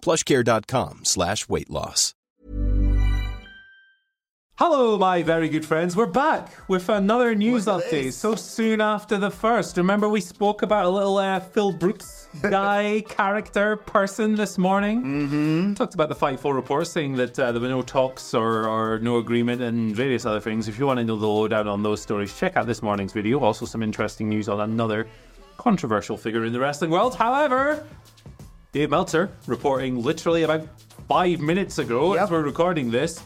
plushcare.com slash weight loss. Hello, my very good friends. We're back with another news update so soon after the first. Remember, we spoke about a little uh, Phil Brooks guy, character, person this morning? Mm-hmm. Talked about the Fightful report saying that uh, there were no talks or, or no agreement and various other things. If you want to know the lowdown on those stories, check out this morning's video. Also, some interesting news on another controversial figure in the wrestling world. However, Dave Meltzer reporting literally about five minutes ago as we're recording this.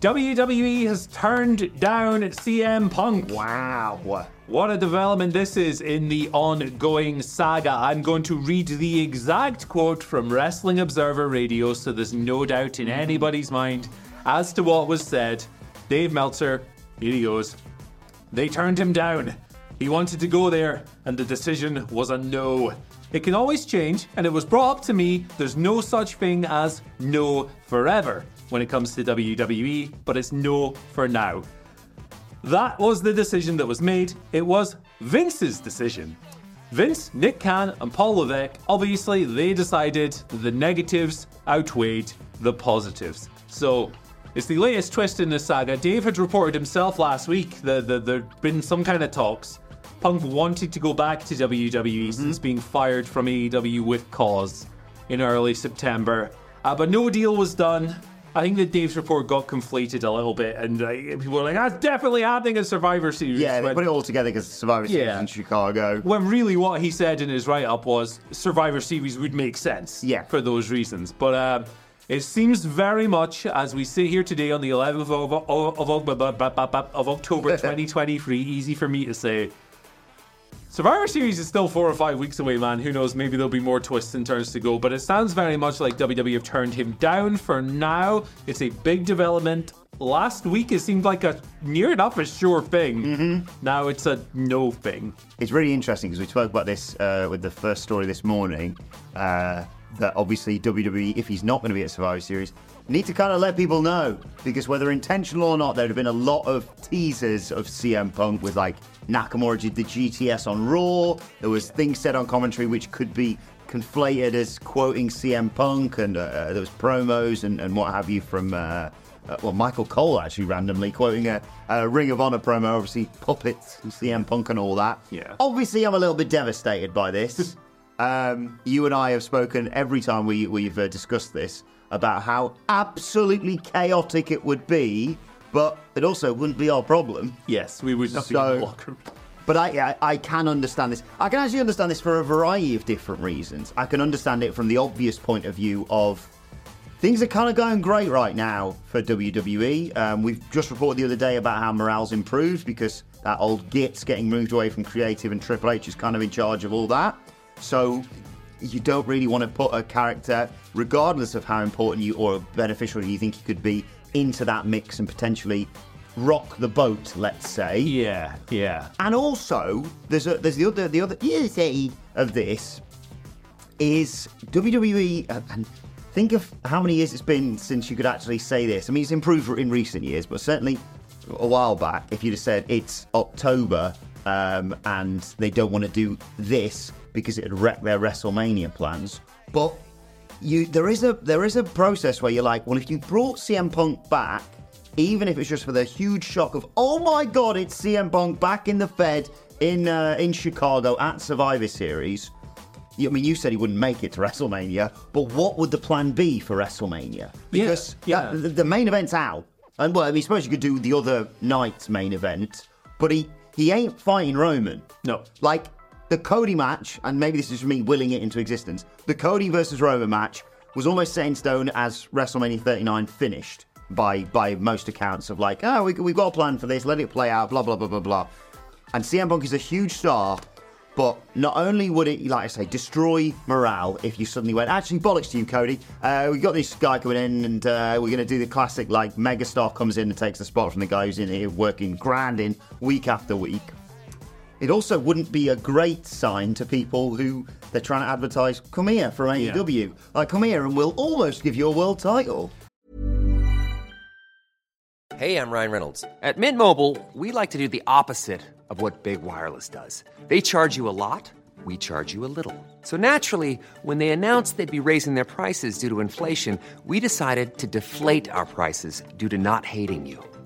WWE has turned down CM Punk. Wow. What a development this is in the ongoing saga. I'm going to read the exact quote from Wrestling Observer Radio so there's no doubt in mm-hmm. anybody's mind as to what was said. Dave Meltzer, here he goes. They turned him down. He wanted to go there, and the decision was a no. It can always change, and it was brought up to me there's no such thing as no forever when it comes to WWE, but it's no for now. That was the decision that was made. It was Vince's decision. Vince, Nick Khan, and Paul Levesque, obviously, they decided the negatives outweighed the positives. So, it's the latest twist in the saga. Dave had reported himself last week that, that there'd been some kind of talks. Punk wanted to go back to WWE since being fired from AEW with cause in early September. Uh, but no deal was done. I think that Dave's report got conflated a little bit, and uh, people were like, "That's definitely happening in Survivor Series." Yeah, they when- put it all together because Survivor Series Yeah. in Chicago. when really what he said in his write-up was Survivor Series would make sense Yeah. for those reasons. But uh, it seems very much as we sit here today on the 11th of, of, of, of October 2023, easy for me to say. Survivor Series is still four or five weeks away, man. Who knows? Maybe there'll be more twists and turns to go. But it sounds very much like WWE have turned him down for now. It's a big development. Last week it seemed like a near enough a sure thing. Mm-hmm. Now it's a no thing. It's really interesting because we spoke about this uh, with the first story this morning. Uh, that obviously WWE, if he's not going to be at Survivor Series, need to kind of let people know because whether intentional or not, there'd have been a lot of teasers of CM Punk with like Nakamura did the GTS on Raw. There was things said on commentary which could be conflated as quoting CM Punk, and uh, there was promos and, and what have you from. Uh, uh, well, Michael Cole actually randomly quoting a, a Ring of Honor promo, obviously puppets and CM Punk and all that. Yeah. Obviously, I'm a little bit devastated by this. um, you and I have spoken every time we, we've uh, discussed this about how absolutely chaotic it would be, but it also wouldn't be our problem. Yes, we would not be in So- the locker room. But I, I, I can understand this. I can actually understand this for a variety of different reasons. I can understand it from the obvious point of view of things are kind of going great right now for WWE. Um, we've just reported the other day about how morale's improved because that old Git's getting moved away from creative and Triple H is kind of in charge of all that. So you don't really want to put a character, regardless of how important you or beneficial you think he could be, into that mix and potentially rock the boat, let's say. Yeah, yeah. And also, there's a, there's the other the other the side of this is WWE. uh, And think of how many years it's been since you could actually say this. I mean, it's improved in recent years, but certainly a while back, if you'd have said it's October um, and they don't want to do this because it'd wreck their WrestleMania plans, but you there is a there is a process where you're like, well, if you brought CM Punk back, even if it's just for the huge shock of, oh my god, it's CM Punk back in the Fed in uh, in Chicago at Survivor Series, I mean, you said he wouldn't make it to WrestleMania, but what would the plan be for WrestleMania? Because yeah. that- the, the main event's out, and well, I mean, suppose you could do the other night's main event, but he he ain't fighting Roman. No. Like the Cody match, and maybe this is me willing it into existence. The Cody versus Roman match was almost set in stone as WrestleMania 39 finished by by most accounts of like, oh, we, we've got a plan for this, let it play out, blah blah blah blah blah. And CM Punk is a huge star, but not only would it, like I say, destroy morale if you suddenly went, actually, bollocks to you, Cody. Uh, we got this guy coming in, and uh, we're going to do the classic, like, megastar comes in and takes the spot from the guy who's in here working grinding week after week. It also wouldn't be a great sign to people who they're trying to advertise, come here from AEW. Like, come here and we'll almost give you a world title. Hey, I'm Ryan Reynolds. At Mint Mobile, we like to do the opposite of what Big Wireless does. They charge you a lot, we charge you a little. So naturally, when they announced they'd be raising their prices due to inflation, we decided to deflate our prices due to not hating you.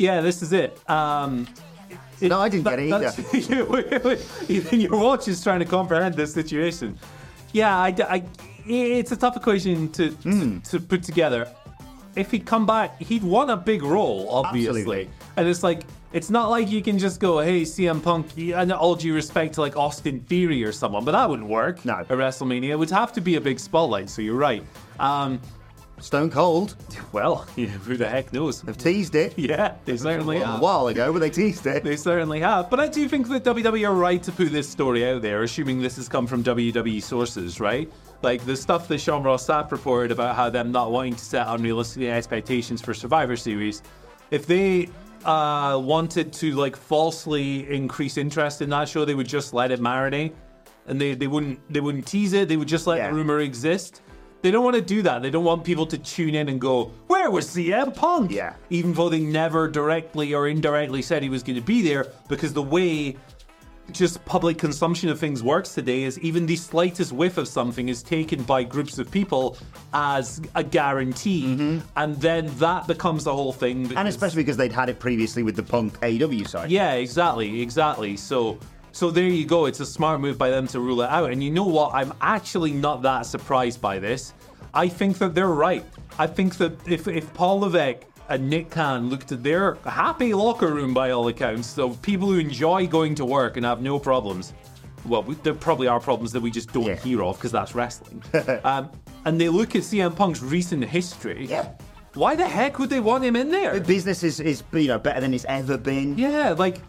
Yeah, this is it. Um, it- No, I didn't get it either. Even your watch is trying to comprehend this situation. Yeah, I, I- it's a tough equation to, Hmm. to to put together. If he'd come back, he'd won a big role, obviously. Absolutely. And it's like it's not like you can just go, "Hey, CM Punk," and all due respect to like Austin Theory or someone, but that wouldn't work. No. at WrestleMania, it would have to be a big spotlight. So you're right. Um, Stone Cold. well, yeah, who the heck knows? They've teased it. Yeah, they certainly a have. while ago, but they teased it. They certainly have. But I do think that WWE are right to put this story out there, assuming this has come from WWE sources, right? Like the stuff that Sean Ross Sapp reported about how them not wanting to set unrealistic expectations for Survivor Series. If they uh, wanted to like falsely increase interest in that show, they would just let it marinate, and they, they wouldn't they wouldn't tease it. They would just let Yeah. the rumor exist. They don't want to do that. They don't want people to tune in and go, "Where was CM Punk?" Yeah. even though they never directly or indirectly said he was going to be there, because the way just public consumption of things works today is even the slightest whiff of something is taken by groups of people as a guarantee, mm-hmm. and then that becomes the whole thing. And especially because they'd had it previously with the Punk AEW side. yeah, exactly, exactly. So, so there you go. It's a smart move by them to rule it out. And you know what? I'm actually not that surprised by this. I think that they're right. I think that if if Paul Levesque and Nick Khan looked at their happy locker room by all accounts, so people who enjoy going to work and have no problems. Well, we, there probably are problems that we just don't Yeah. hear of because that's wrestling. um, and they look at CM Punk's recent history. Yeah. Why the heck would they want him in there? Business is, is you know better than it's ever been. Yeah, like,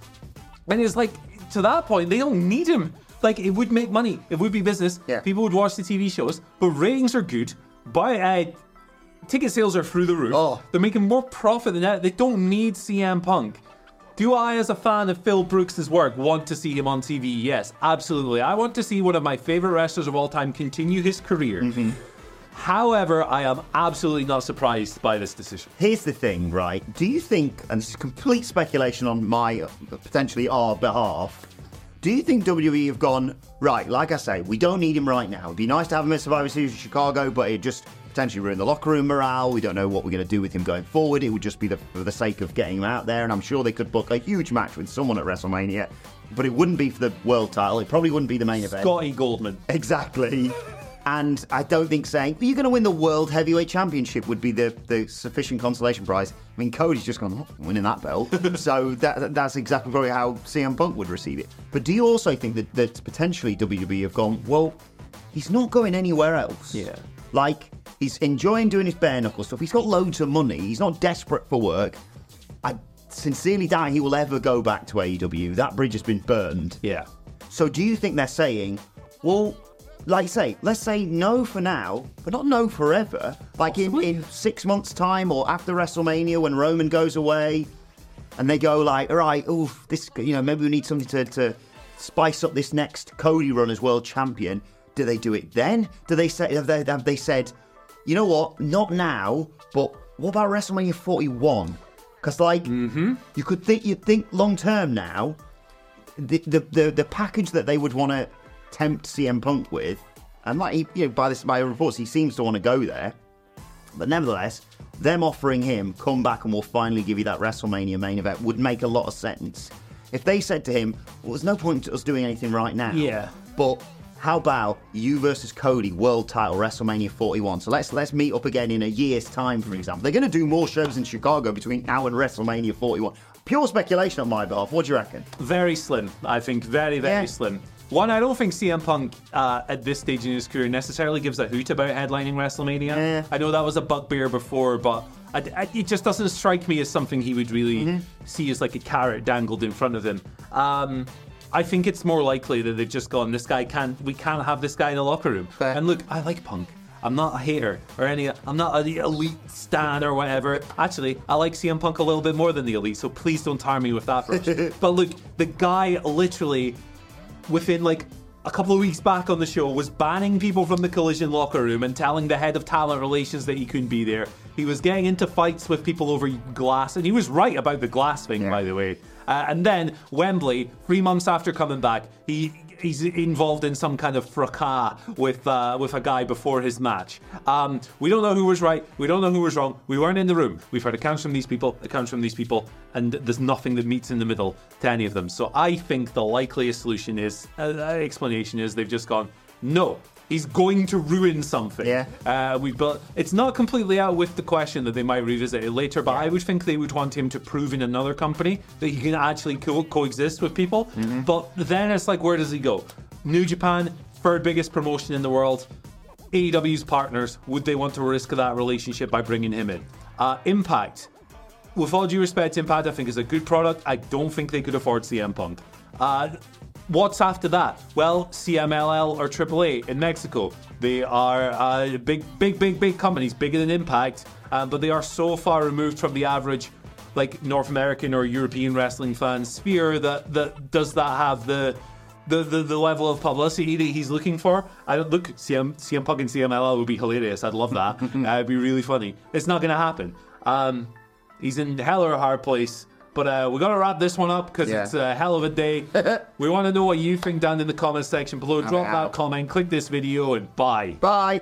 and it's like to that point, they don't need him. Like, it would make money. It would be business. Yeah. People would watch the TV shows, but ratings are good. Buy uh, ticket sales are through the roof. Oh. They're making more profit than that. They don't need CM Punk. Do I, as a fan of Phil Brooks' work, want to see him on TV? Yes, absolutely. I want to see one of my favorite wrestlers of all time continue his career. Mm-hmm. However, I am absolutely not surprised by this decision. Here's the thing, right? Do you think, and this is complete speculation on my potentially our behalf, do you think WWE have gone right? Like I say, we don't need him right now. It'd be nice to have him at Survivor Series in Chicago, but it just potentially ruin the locker room morale. We don't know what we're going to do with him going forward. It would just be the, for the sake of getting him out there. And I'm sure they could book a huge match with someone at WrestleMania, but it wouldn't be for the world title. It probably wouldn't be the main event. Scotty Goldman. Exactly. And I don't think saying, well, you're going to win the World Heavyweight Championship would be the, the sufficient consolation prize. I mean, Cody's just gone, oh, I'm winning that belt. so that, that's exactly probably how CM Punk would receive it. But do you also think that, that potentially WWE have gone, well, he's not going anywhere else? Yeah. Like, he's enjoying doing his bare knuckle stuff. He's got loads of money. He's not desperate for work. I sincerely doubt he will ever go back to AEW. That bridge has been burned. Yeah. So do you think they're saying, well, like say, let's say no for now, but not no forever. Like in, in six months' time or after WrestleMania when Roman goes away, and they go like, all right, oh, this, you know, maybe we need something to, to spice up this next Cody run as world champion. Do they do it then? Do they say have they, have they said, you know what, not now, but what about WrestleMania 41? Because like, mm-hmm. you could think you would think long term now, the, the the the package that they would want to tempt CM Punk with, and like he, you know, by this by reports, he seems to want to go there. But nevertheless, them offering him come back and we'll finally give you that WrestleMania main event would make a lot of sense. If they said to him, "Well, there's no point to us doing anything right now," Yeah. but how about you versus Cody world title WrestleMania 41? So let's let's meet up again in a year's time, for example. They're going to do more shows in Chicago between now and WrestleMania 41. Pure speculation on my behalf. What do you reckon? Very slim. I think very, very Yeah. slim. One, I don't think CM Punk uh, at this stage in his career necessarily gives a hoot about headlining WrestleMania. I know that was a bugbear before, but I, I- it just doesn't strike me as something he would really Mm-hmm. see as like a carrot dangled in front of him. Um, I think it's more likely that they've just gone, this guy can't, we can't have this guy in the locker room. Fair. And look, I like Punk. I'm not a hater or any. I'm not an elite stan or whatever. Actually, I like CM Punk a little bit more than the elite. So please don't tar me with that. Brush. but look, the guy literally within like a couple of weeks back on the show was banning people from the collision locker room and telling the head of talent relations that he couldn't be there. He was getting into fights with people over glass, and he was right about the glass thing, by the way. Uh, and then Wembley, three months after coming back, he he's involved in some kind of fracas with uh, with a guy before his match. Um, we don't know who was right. We don't know who was wrong. We weren't in the room. We've heard accounts from these people, accounts from these people, and there's nothing that meets in the middle to any of them. So I think the likeliest solution is uh, explanation is they've just gone no. He's going to ruin something. Yeah. Uh, we've built. It's not completely out with the question that they might revisit it later, but I would think they would want him to prove in another company that he can actually co- coexist with people. But then it's like, where does he go? New Japan, third biggest promotion in the world. AEW's partners, would they want to risk that relationship by bringing him in? Uh, Impact, with all due respect, Impact, I think is a good product. I don't think they could afford CM Punk. Uh, what's after that? Well, CMLL or AAA in Mexico. They are uh, big, big, big, big companies, bigger than Impact, uh, but they are so far removed from the average, like North American or European wrestling fan sphere that that does that have the the, the, the level of publicity that he's looking for. I don't look CM CM Punk and CMLL would be hilarious. I'd love that. uh, it'd be really funny. It's not going to happen. Um, he's in hell or a hard place. But uh, we got to wrap this one up because Yeah. it's a hell of a day. we want to know what you think down in the comment section below. Drop that comment, click this video, and bye. Bye.